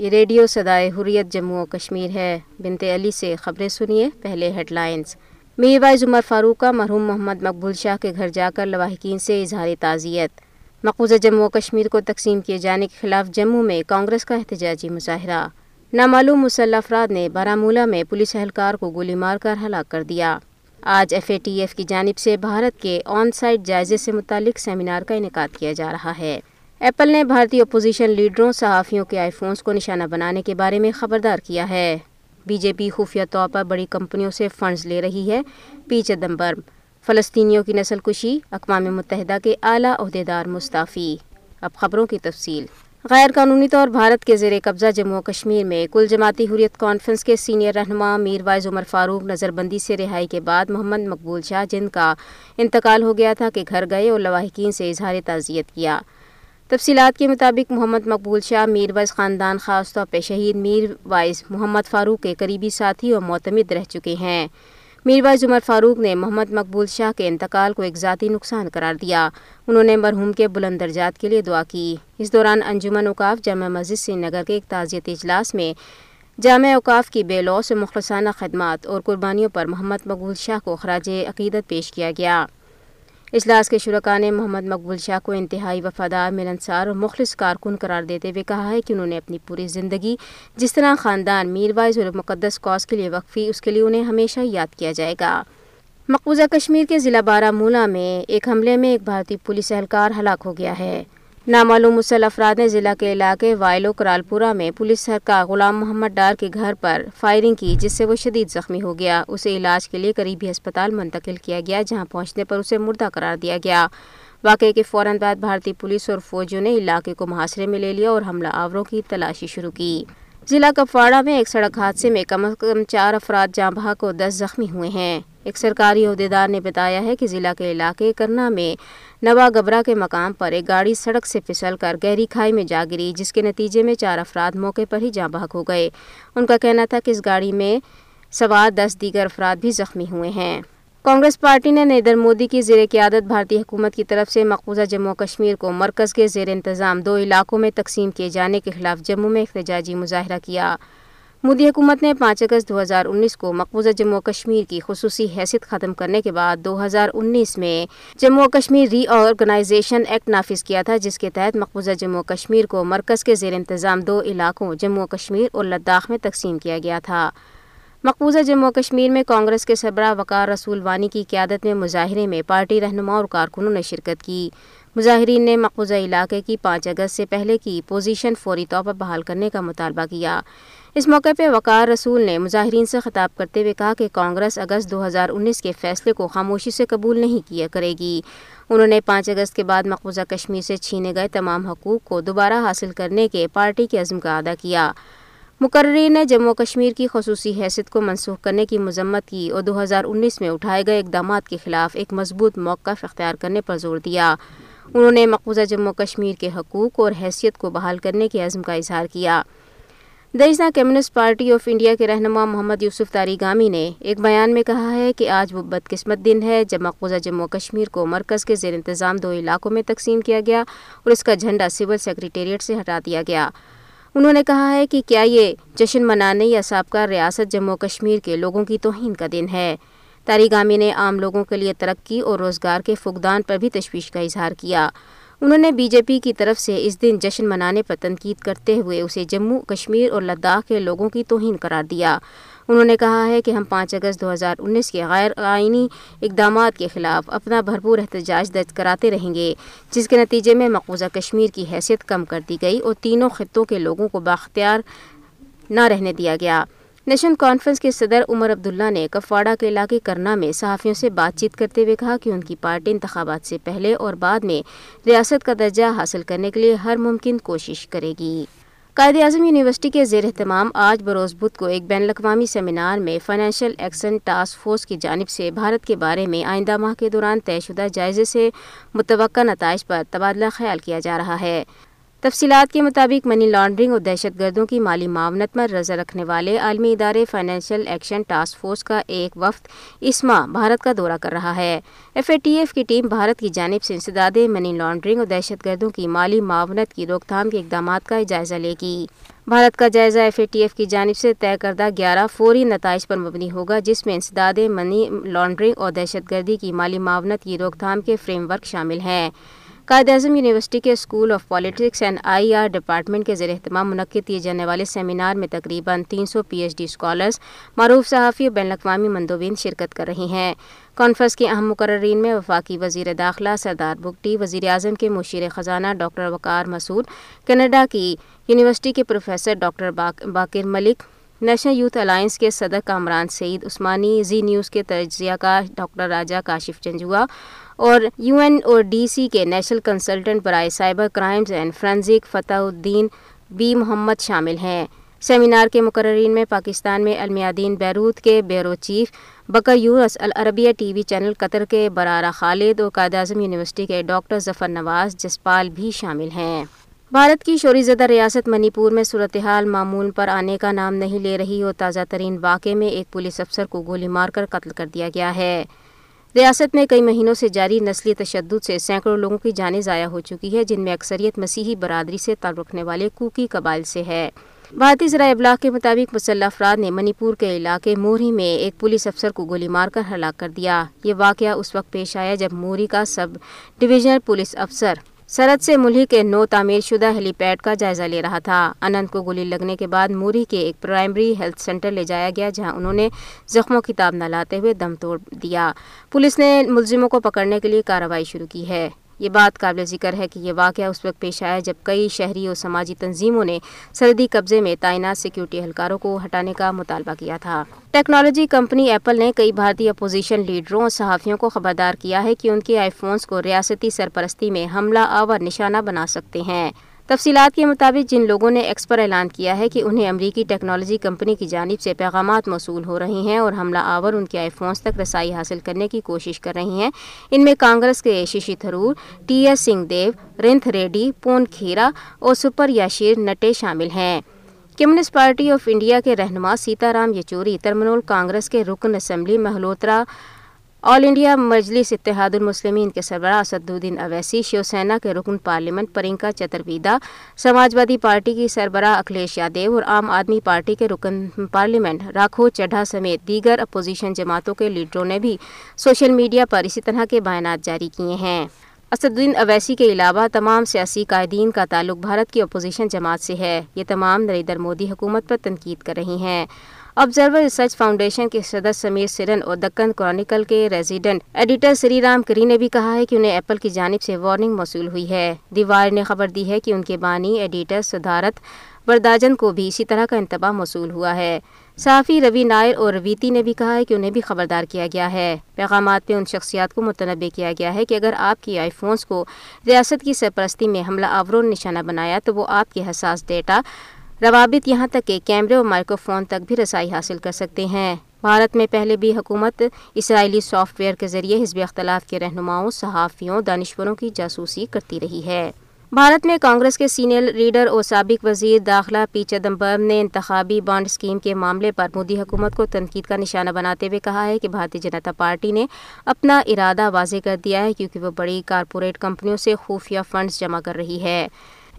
یہ ریڈیو صدائے حریت جموں و کشمیر ہے۔ بنت علی سے خبریں سنیے پہلے headlines Mirwaiz Umar Farooq کا مرحوم محمد مقبول شاہ کے گھر جا کر لواحقین سے اظہار تعزیت۔ مقبوضہ جموں و کشمیر کو تقسیم کیے جانے کے خلاف جموں میں کانگریس کا احتجاجی مظاہرہ۔ نامعلوم مسلح افراد نے بارہ میں پولیس اہلکار کو گولی مار کر ہلاک کر دیا۔ آج ایف اے ٹی ایف کی جانب سے بھارت کے آن سائٹ جائزے سے متعلق سیمینار کا انعقاد کیا جا رہا ہے۔ ایپل نے بھارتی اپوزیشن لیڈروں، صحافیوں کے آئی فونز کو نشانہ بنانے کے بارے میں خبردار کیا ہے۔ بی جے پی خفیہ طور پر بڑی کمپنیوں سے فنڈز لے رہی ہے۔ پی چدمبر فلسطینیوں کی نسل کشی، اقوام متحدہ کے اعلیٰ عہدیدار مستعفی۔ اب خبروں کی تفصیل۔ غیر قانونی طور بھارت کے زیر قبضہ جموں و کشمیر میں کل جماعتی حریت کانفرنس کے سینئر رہنما میر وائز عمر فاروق نظر بندی سے رہائی کے بعد محمد مقبول شاہ جن کا انتقال ہو گیا تھا کہ گھر گئے اور لواحقین سے اظہار تعزیت کیا۔ تفصیلات کے مطابق محمد مقبول شاہ، میر وائز خاندان، خاص طور پہ شہید میر وائز محمد فاروق کے قریبی ساتھی اور معتمد رہ چکے ہیں۔ میر وائز عمر فاروق نے محمد مقبول شاہ کے انتقال کو ایک ذاتی نقصان قرار دیا۔ انہوں نے مرحوم کے بلند درجات کے لیے دعا کی۔ اس دوران انجمن اوقاف جامع مسجد سری نگر کے ایک تعزیت اجلاس میں جامع اوقاف کی بے لوس مخلصانہ خدمات اور قربانیوں پر محمد مقبول شاہ کو خراج عقیدت پیش کیا گیا۔ اجلاس کے شرکاء نے محمد مقبول شاہ کو انتہائی وفادار، ملنسار اور مخلص کارکن قرار دیتے ہوئے کہا ہے کہ انہوں نے اپنی پوری زندگی جس طرح خاندان، میر وائز اور مقدس کاز کے لیے وقفی، اس کے لیے انہیں ہمیشہ یاد کیا جائے گا۔ مقبوضہ کشمیر کے ضلع بارہ مولہ میں ایک حملے میں ایک بھارتی پولیس اہلکار ہلاک ہو گیا ہے۔ نامعلوم مسل افراد نے ضلع کے علاقے وائلو کرالپورہ میں پولیس کا غلام محمد ڈار کے گھر پر فائرنگ کی جس سے وہ شدید زخمی ہو گیا۔ اسے علاج کے لیے قریبی ہسپتال منتقل کیا گیا جہاں پہنچنے پر اسے مردہ قرار دیا گیا۔ واقعے کے فوراً بعد بھارتی پولیس اور فوجیوں نے علاقے کو محاصرے میں لے لیا اور حملہ آوروں کی تلاشی شروع کی۔ ضلع کپواڑہ میں ایک سڑک حادثے میں کم از کم چار افراد جاں بحق اور دس زخمی ہوئے ہیں۔ ایک سرکاری عہدیدار نے بتایا ہے کہ ضلع کے علاقے کرنا میں نوا گبرا کے مقام پر ایک گاڑی سڑک سے پھسل کر گہری کھائی میں جا گری، جس کے نتیجے میں چار افراد موقع پر ہی جاں بحق ہو گئے۔ ان کا کہنا تھا کہ اس گاڑی میں سوار دس دیگر افراد بھی زخمی ہوئے ہیں۔ کانگریس پارٹی نے نریندر مودی کی زیر قیادت بھارتی حکومت کی طرف سے مقبوضہ جموں کشمیر کو مرکز کے زیر انتظام دو علاقوں میں تقسیم کیے جانے کے خلاف جموں میں احتجاجی مظاہرہ کیا۔ مودی حکومت نے پانچ اگست دو ہزار انیس کو مقبوضہ جموں و کشمیر کی خصوصی حیثیت ختم کرنے کے بعد دو ہزار انیس میں جموں و کشمیر ری آرگنائزیشن ایکٹ نافذ کیا تھا، جس کے تحت مقبوضہ جموں و کشمیر کو مرکز کے زیر انتظام دو علاقوں جموں و کشمیر اور لداخ میں تقسیم کیا گیا تھا۔ مقبوضہ جموں و کشمیر میں کانگریس کے سربراہ وقار رسول وانی کی قیادت میں مظاہرے میں پارٹی رہنما اور کارکنوں نے شرکت کی۔ مظاہرین نے مقبوضہ علاقے کی پانچ اگست سے پہلے کی پوزیشن فوری طور پر بحال کرنے کا مطالبہ کیا۔ اس موقع پہ وقار رسول نے مظاہرین سے خطاب کرتے ہوئے کہا کہ کانگریس اگست دو ہزار انیس کے فیصلے کو خاموشی سے قبول نہیں کیا کرے گی۔ انہوں نے پانچ اگست کے بعد مقبوضہ کشمیر سے چھینے گئے تمام حقوق کو دوبارہ حاصل کرنے کے پارٹی کے عزم کا ادا کیا۔ مقررین نے جموں کشمیر کی خصوصی حیثیت کو منسوخ کرنے کی مذمت کی اور دو ہزار انیس میں اٹھائے گئے اقدامات کے خلاف ایک مضبوط موقف اختیار کرنے پر زور دیا۔ انہوں نے مقبوضہ جموں کشمیر کے حقوق اور حیثیت کو بحال کرنے کے عزم کا اظہار کیا۔ دہشتہ کمیونسٹ پارٹی آف انڈیا کے رہنما محمد یوسف تاری گامی نے ایک بیان میں کہا ہے کہ آج وہ بدقسمت دن ہے جب مقبوضہ جموں کشمیر کو مرکز کے زیر انتظام دو علاقوں میں تقسیم کیا گیا اور اس کا جھنڈا سول سیکریٹریٹ سے ہٹا دیا گیا۔ انہوں نے کہا ہے کہ کیا یہ جشن منانے یا سابقہ ریاست جموں کشمیر کے لوگوں کی توہین کا دن ہے۔ تاری گامی نے عام لوگوں کے لیے ترقی اور روزگار کے فقدان پر بھی تشویش کا اظہار کیا۔ انہوں نے بی جے پی کی طرف سے اس دن جشن منانے پر تنقید کرتے ہوئے اسے جموں، کشمیر اور لداخ کے لوگوں کی توہین قرار دیا۔ انہوں نے کہا ہے کہ ہم پانچ اگست دو ہزار انیس کے غیر آئینی اقدامات کے خلاف اپنا بھرپور احتجاج درج کراتے رہیں گے، جس کے نتیجے میں مقبوضہ کشمیر کی حیثیت کم کر دی گئی اور تینوں خطوں کے لوگوں کو باختیار نہ رہنے دیا گیا۔ نیشنل کانفرنس کے صدر عمر عبداللہ نے کپواڑہ کے علاقے کرنا میں صحافیوں سے بات چیت کرتے ہوئے کہا کہ ان کی پارٹی انتخابات سے پہلے اور بعد میں ریاست کا درجہ حاصل کرنے کے لیے ہر ممکن کوشش کرے گی۔ قائد اعظم یونیورسٹی کے زیر اہتمام آج بروز بدھ کو ایک بین الاقوامی سیمینار میں فائنینشیل ایکشن ٹاسک فورس کی جانب سے بھارت کے بارے میں آئندہ ماہ کے دوران طے شدہ جائزے سے متوقع نتائج پر تبادلہ خیال کیا جا رہا ہے۔ تفصیلات کے مطابق منی لانڈرنگ اور دہشت گردوں کی مالی معاونت پر رضا رکھنے والے عالمی ادارے فائنینشیل ایکشن ٹاسک فورس کا ایک وفد اس ماہ بھارت کا دورہ کر رہا ہے۔ ایف اے ٹی ایف کی ٹیم بھارت کی جانب سے انسداد منی لانڈرنگ اور دہشت گردوں کی مالی معاونت کی روک تھام کے اقدامات کا جائزہ لے گی۔ بھارت کا جائزہ ایف اے ٹی ایف کی جانب سے طے کردہ گیارہ فوری نتائج پر مبنی ہوگا، جس میں انسداد منی لانڈرنگ اور دہشت گردی کی مالی معاونت کی روک تھام کے فریم ورک شامل ہیں۔ قائد اعظم یونیورسٹی کے school of politics and I R department کے زیر اہتمام منعقد کیے جانے والے سیمینار میں تقریباً تین سو پی ایچ ڈی اسکالرس معروف صحافی اور بین الاقوامی مندوبین شرکت کر رہی ہیں۔ کانفرنس کے اہم مقررین میں وفاقی وزیر داخلہ سردار بگٹی وزیر اعظم کے مشیر خزانہ ڈاکٹر وقار مسعود، کینیڈا کی یونیورسٹی کے professor doctor Baqir Malik, national youth alliance کے صدر کامران سعید عثمانی، زی نیوز کے تجزیہ کار ڈاکٹر راجہ کاشف جنجوا اور U N O D C کے نیشنل کنسلٹنٹ برائے cyber crimes and forensic Fatehuddin B Muhammad شامل ہیں۔ سیمینار کے مقررین میں پاکستان میں المیادین بیروت کے bureau chief Bakr Younis Al Arabiya T V channel Qatar کے برارہ خالد اور قائد اعظم یونیورسٹی کے ڈاکٹر ظفر نواز جسپال بھی شامل ہیں۔ بھارت کی شوری زدہ ریاست منی پور میں صورتحال معمول پر آنے کا نام نہیں لے رہی اور تازہ ترین واقعے میں ایک پولیس افسر کو گولی مار کر قتل کر دیا گیا ہے۔ ریاست میں کئی مہینوں سے جاری نسلی تشدد سے سینکڑوں لوگوں کی جانیں ضائع ہو چکی ہے جن میں اکثریت مسیحی برادری سے تعلق رکھنے والے کوکی قبائل سے ہے بھارتی ذرائع ابلاغ کے مطابق مسلح افراد نے منی پور کے علاقے موری میں ایک پولیس افسر کو گولی مار کر ہلاک کر دیا۔ یہ واقعہ اس وقت پیش آیا جب موری کا سب ڈویژنل پولیس افسر سرحد سے ملک کے نو تعمیر شدہ ہیلی پیڈ کا جائزہ لے رہا تھا۔ اننت کو گولی لگنے کے بعد موری کے ایک پرائمری ہیلتھ سینٹر لے جایا گیا جہاں انہوں نے زخموں کی تاب نہ لاتے ہوئے دم توڑ دیا۔ پولیس نے ملزموں کو پکڑنے کے لیے کارروائی شروع کی ہے۔ یہ بات قابل ذکر ہے کہ یہ واقعہ اس وقت پیش آیا جب کئی شہری اور سماجی تنظیموں نے سرحدی قبضے میں تعینات سیکیورٹی اہلکاروں کو ہٹانے کا مطالبہ کیا تھا۔ ٹیکنالوجی کمپنی ایپل نے کئی بھارتی اپوزیشن لیڈروں اور صحافیوں کو خبردار کیا ہے کہ ان کے آئی فونز کو ریاستی سرپرستی میں حملہ آور نشانہ بنا سکتے ہیں۔ تفصیلات کے مطابق جن لوگوں نے ایکس پر اعلان کیا ہے کہ انہیں امریکی ٹیکنالوجی کمپنی کی جانب سے پیغامات موصول ہو رہے ہیں اور حملہ آور ان کے آئی فونس تک رسائی حاصل کرنے کی کوشش کر رہی ہیں۔ ان میں کانگریس کے ششی تھرور، ٹی ایس سنگھ دیو، رنتھ ریڈی، پون کھیرا اور سپر یاشیر نٹے شامل ہیں۔ کمیونسٹ پارٹی آف انڈیا کے رہنما سیتا رام یچوری، ترمنول کانگریس کے رکن اسمبلی مہلوترا آل انڈیا مجلس اتحاد المسلمین کے سربراہ اسدالدین اویسی شیو سینا کے رکن پارلیمنٹ پرینکا چترویدا سماجوادی پارٹی کی سربراہ اکھلیش یادیو اور عام آدمی پارٹی کے رکن پارلیمنٹ راکھو چڈھا سمیت دیگر اپوزیشن جماعتوں کے لیڈروں نے بھی سوشل میڈیا پر اسی طرح کے بیانات جاری کیے ہیں۔ اسدالدین اویسی کے علاوہ تمام سیاسی قائدین کا تعلق بھارت کی اپوزیشن جماعت سے ہے۔ یہ تمام نریندر مودی حکومت پر تنقید کر رہی ہیں۔ آبزرور ریسرچ فاؤنڈیشن کے صدر سمیر سرن اور دکن کرانیکل کے ریزیڈنٹ ایڈیٹر سری رام کری نے بھی کہا ہے کہ انہیں ایپل کی جانب سے وارننگ موصول ہوئی ہے۔ دیوار نے خبر دی ہے کہ ان کے بانی ایڈیٹر سدھارت ورداجن کو بھی اسی طرح کا انتباہ موصول ہوا ہے۔ صحافی روی نائر اور رویتی نے بھی کہا ہے کہ انہیں بھی خبردار کیا گیا ہے۔ پیغامات میں ان شخصیات کو متنوع کیا گیا ہے کہ اگر آپ کی آئی فونس کو ریاست کی سرپرستی میں حملہ آوروں نے نشانہ بنایا تو وہ آپ کے حساس ڈیٹا روابط یہاں تک کہ کیمرے اور مائکرو فون تک بھی رسائی حاصل کر سکتے ہیں۔ بھارت میں پہلے بھی حکومت اسرائیلی سافٹ ویئر کے ذریعے حزب اختلاف کے رہنماؤں، صحافیوں، دانشوروں کی جاسوسی کرتی رہی ہے۔ بھارت میں کانگریس کے سینئر لیڈر اور سابق وزیر داخلہ پی چدمبرم نے انتخابی بانڈ اسکیم کے معاملے پر مودی حکومت کو تنقید کا نشانہ بناتے ہوئے کہا ہے کہ بھارتیہ جنتا پارٹی نے اپنا ارادہ واضح کر دیا ہے کیونکہ وہ بڑی کارپوریٹ کمپنیوں سے خفیہ فنڈز جمع کر رہی ہے۔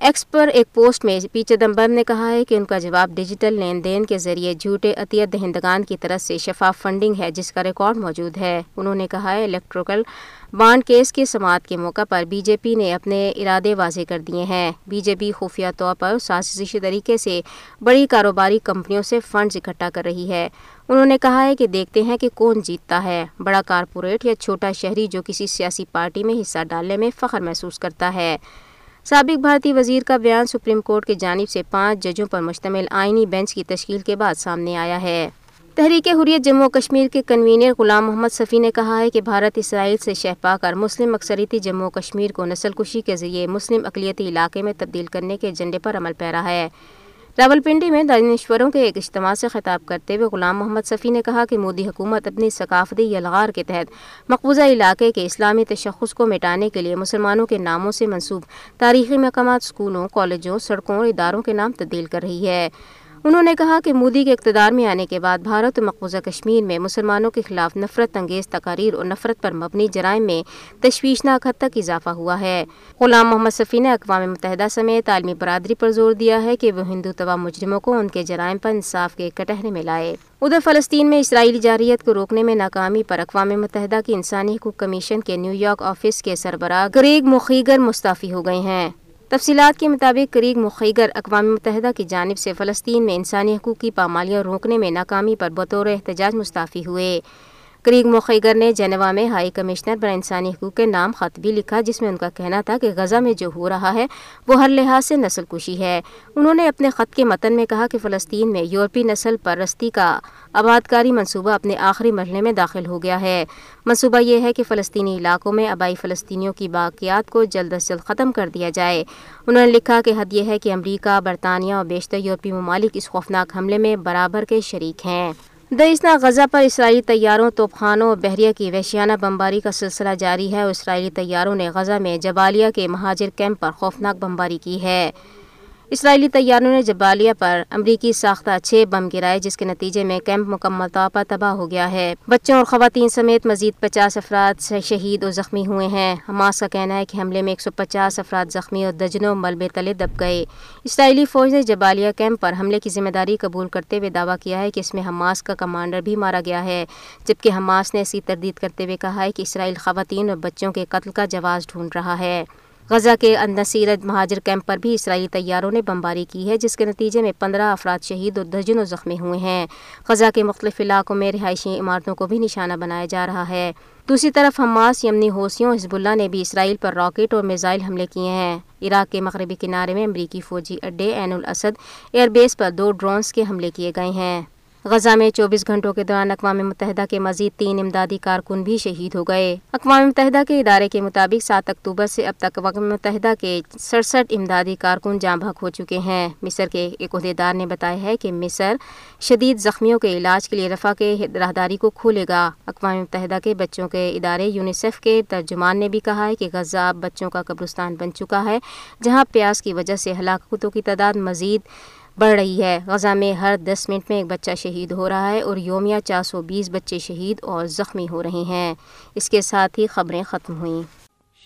ایکس پر ایک پوسٹ میں پی چدمبرم نے کہا ہے کہ ان کا جواب ڈیجیٹل لین دین کے ذریعے جھوٹے عطیت دہندگان کی طرف سے شفاف فنڈنگ ہے، جس کا ریکارڈ موجود ہے۔ انہوں نے کہا ہے الیکٹروکل بانڈ کیس کی سماعت کے موقع پر بی جے پی نے اپنے ارادے واضح کر دیے ہیں۔ بی جے پی خفیہ طور پر سازشی طریقے سے بڑی کاروباری کمپنیوں سے فنڈز اکٹھا کر رہی ہے۔ انہوں نے کہا ہے کہ دیکھتے ہیں کہ کون جیتتا ہے۔ بڑا کارپوریٹ یا چھوٹا شہری جو کسی سیاسی پارٹی میں حصہ ڈالنے میں فخر محسوس کرتا ہے۔ سابق بھارتی وزیر کا بیان سپریم کورٹ کی جانب سے پانچ ججوں پر مشتمل آئینی بینچ کی تشکیل کے بعد سامنے آیا ہے۔ تحریک حریت جموں کشمیر کے کنوینر غلام محمد صفی نے کہا ہے کہ بھارت اسرائیل سے شہ پا کر مسلم اکثریتی جموں کشمیر کو نسل کشی کے ذریعے مسلم اقلیتی علاقے میں تبدیل کرنے کے ایجنڈے پر عمل پیرا ہے۔ راولپنڈی میں دانشوروں کے ایک اجتماع سے خطاب کرتے ہوئے غلام محمد صفی نے کہا کہ مودی حکومت اپنی ثقافتی یلغار کے تحت مقبوضہ علاقے کے اسلامی تشخص کو مٹانے کے لیے مسلمانوں کے ناموں سے منسوب تاریخی مقامات اسکولوں کالجوں، سڑکوں اور اداروں کے نام تبدیل کر رہی ہے۔ انہوں نے کہا کہ مودی کے اقتدار میں آنے کے بعد بھارت و مقبوضہ کشمیر میں مسلمانوں کے خلاف نفرت انگیز تقاریر اور نفرت پر مبنی جرائم میں تشویشناک حد تک اضافہ ہوا ہے۔ غلام محمد صفی نے اقوام متحدہ سمیت عالمی برادری پر زور دیا ہے کہ وہ ہندو تباہ مجرموں کو ان کے جرائم پر انصاف کے کٹہرے میں لائے۔ ادھر فلسطین میں اسرائیلی جارحیت کو روکنے میں ناکامی پر اقوام متحدہ کی انسانی حقوق کمیشن کے نیو یارک آفس کے سربراہ گریگ مخیگر مستعفی ہو گئے ہیں۔ تفصیلات کے مطابق کریگ مخیگر اقوام متحدہ کی جانب سے فلسطین میں انسانی حقوق کی پامالیاں روکنے میں ناکامی پر بطور احتجاج مستعفی ہوئے۔ کریگ مخیگر نے جنوا میں ہائی کمشنر پر انسانی حقوق کے نام خط بھی لکھا، جس میں ان کا کہنا تھا کہ غزہ میں جو ہو رہا ہے، وہ ہر لحاظ سے نسل کشی ہے۔ انہوں نے اپنے خط کے متن میں کہا کہ فلسطین میں یورپی نسل پر رستی کا آباد کاری منصوبہ اپنے آخری مرحلے میں داخل ہو گیا ہے۔ منصوبہ یہ ہے کہ فلسطینی علاقوں میں آبائی فلسطینیوں کی باقیات کو جلد از جلد ختم کر دیا جائے۔ انہوں نے لکھا کہ حد یہ ہے کہ امریکہ، برطانیہ اور بیشتر یورپی ممالک اس خوفناک حملے میں برابر کے شریک ہیں۔ دئیسنا غزہ پر اسرائیلی طیاروں طوفانوں اور بحریہ کی وحشیانہ بمباری کا سلسلہ جاری ہے اور اسرائیلی طیاروں نے غزہ میں جبالیہ کے مہاجر کیمپ پر خوفناک بمباری کی ہے۔ اسرائیلی طیاروں نے جبالیہ پر امریکی ساختہ چھ بم گرائے جس کے نتیجے میں کیمپ مکمل طور پر تباہ ہو گیا ہے۔ بچوں اور خواتین سمیت مزید پچاس افراد شہید اور زخمی ہوئے ہیں۔ حماس کا کہنا ہے کہ حملے میں ایک سو پچاس افراد زخمی اور دجنوں ملبے تلے دب گئے۔ اسرائیلی فوج نے جبالیہ کیمپ پر حملے کی ذمہ داری قبول کرتے ہوئے دعویٰ کیا ہے کہ اس میں حماس کا کمانڈر بھی مارا گیا ہے۔ جبکہ حماس نے اسی تردید کرتے ہوئے کہا ہے کہ اسرائیل خواتین اور بچوں کے قتل کا جواز ڈھونڈ رہا ہے۔ غزہ کے اندسیرت مہاجر کیمپ پر بھی اسرائیلی طیاروں نے بمباری کی ہے، جس کے نتیجے میں پندرہ افراد شہید اور درجنوں زخمی ہوئے ہیں۔ غزہ کے مختلف علاقوں میں رہائشی عمارتوں کو بھی نشانہ بنایا جا رہا ہے۔ دوسری طرف حماس یمنی حوثیوں حزب اللہ نے بھی اسرائیل پر راکٹ اور میزائل حملے کیے ہیں۔ عراق کے مغربی کنارے میں امریکی فوجی اڈے عین الاسد ایئر بیس پر دو ڈرونز کے حملے کیے گئے ہیں۔ غزہ میں چوبیس گھنٹوں کے دوران اقوام متحدہ کے مزید تین امدادی کارکن بھی شہید ہو گئے۔ اقوام متحدہ کے ادارے کے مطابق سات اکتوبر سے اب تک اقوام متحدہ کے سڑسٹھ امدادی کارکن جاں بھگ ہو چکے ہیں۔ مصر کے ایک عہدیدار نے بتایا ہے کہ مصر شدید زخمیوں کے علاج کے لیے رفا کے راہداری کو کھولے گا۔ اقوام متحدہ کے بچوں کے ادارے یونیسیف کے ترجمان نے بھی کہا ہے کہ غزہ بچوں کا قبرستان بن چکا ہے، جہاں پیاس کی وجہ سے ہلاکتوں کی تعداد مزید بڑھ رہی ہے۔ غزہ میں ہر دس منٹ میں ایک بچہ شہید ہو رہا ہے اور یومیہ چار سو بیس بچے شہید اور زخمی ہو رہے ہیں۔ اس کے ساتھ ہی خبریں ختم ہوئیں۔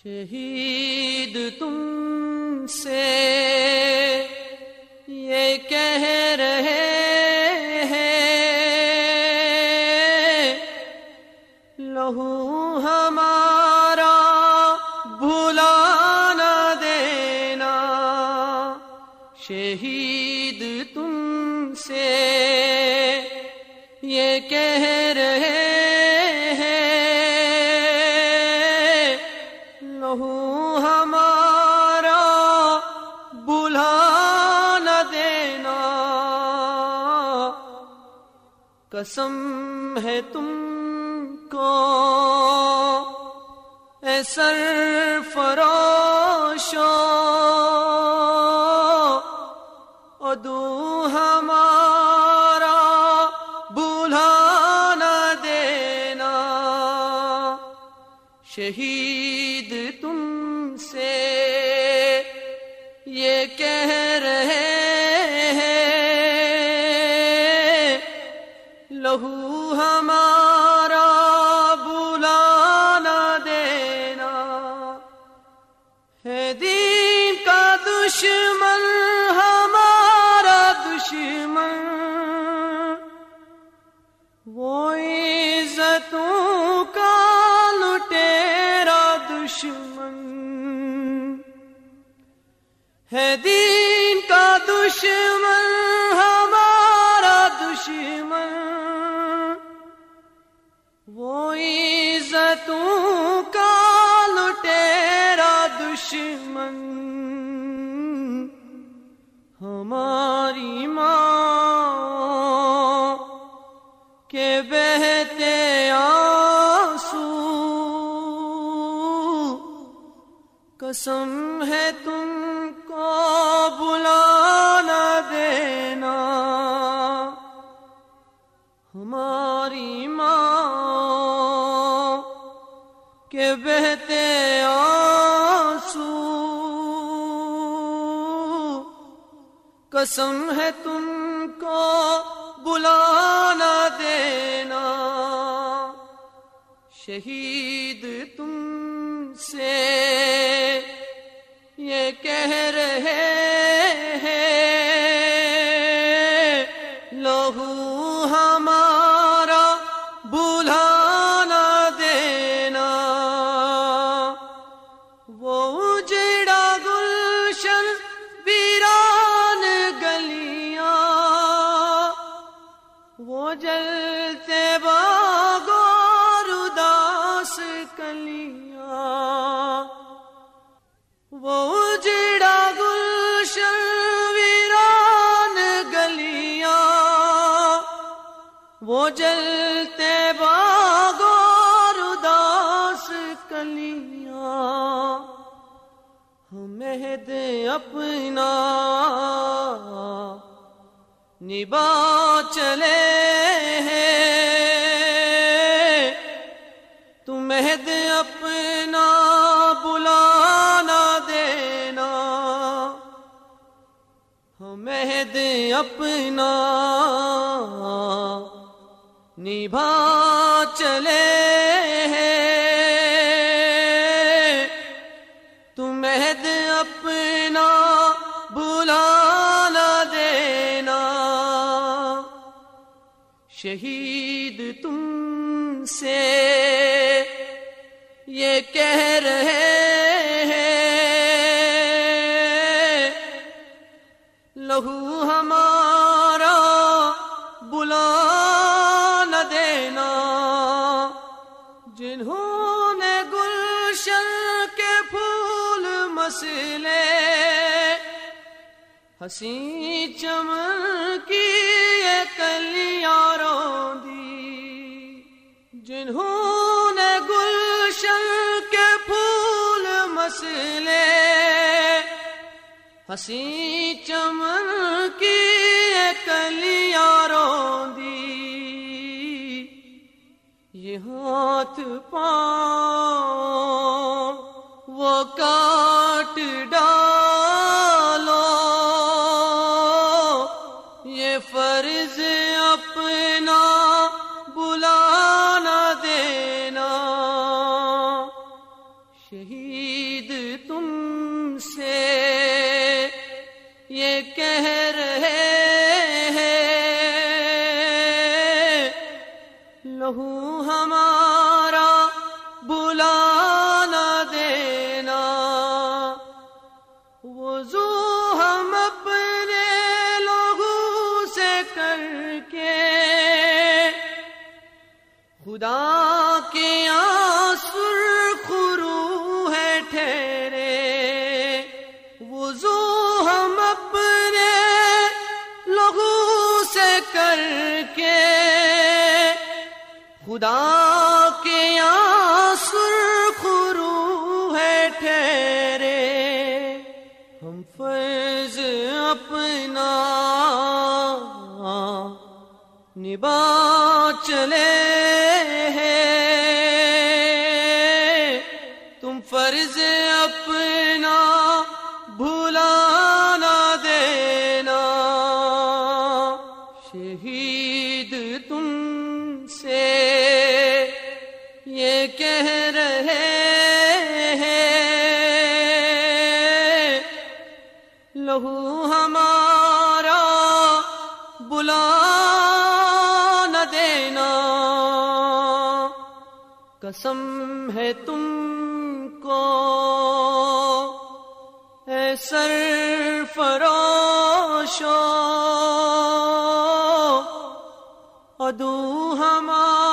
شہید تم سے یہ کہہ رہے شہید تم سے یہ کہہ رہے ہیں، لہو ہمارا بلا نہ دینا۔ قسم ہے تم کو، اے سر فروشو شہید تم سے یہ کہہ رہے ہے دین کا دشمن۔ ہماری ماں کے بہتے آنسو۔ قسم ہے تم کو بلانا دینا۔ شہید تم سے یہ کہہ رہے ہیں۔ جلتے باغور اداس کلیاں۔ مہد اپنا نبا چلے ہیں۔ تو اپنا بلانا دینا۔ مہد اپنا چلے ہیں۔ تو مہد اپنا بلانا دینا۔ شہید تم سے یہ کہہ رہے ہیں۔ لہو ہنسی چمن کی یہ کلیاں روندی جنہوں نے گلشن کے پھول مسلے۔ ہنسی چمن کی یہ کلیاں روندی یہ ہاتھ پاؤں وضو ہم اپنے لوگوں سے کر کے۔ خدا کے آسر خرو ہے ٹھہرے۔ وضو ہم اپنے لوگوں سے کر کے۔ خدا اپنا نبا چلے ہیں۔ تم فرض اپنے قسم ہے تم کو۔ اے سر فروشو ادو ہمارا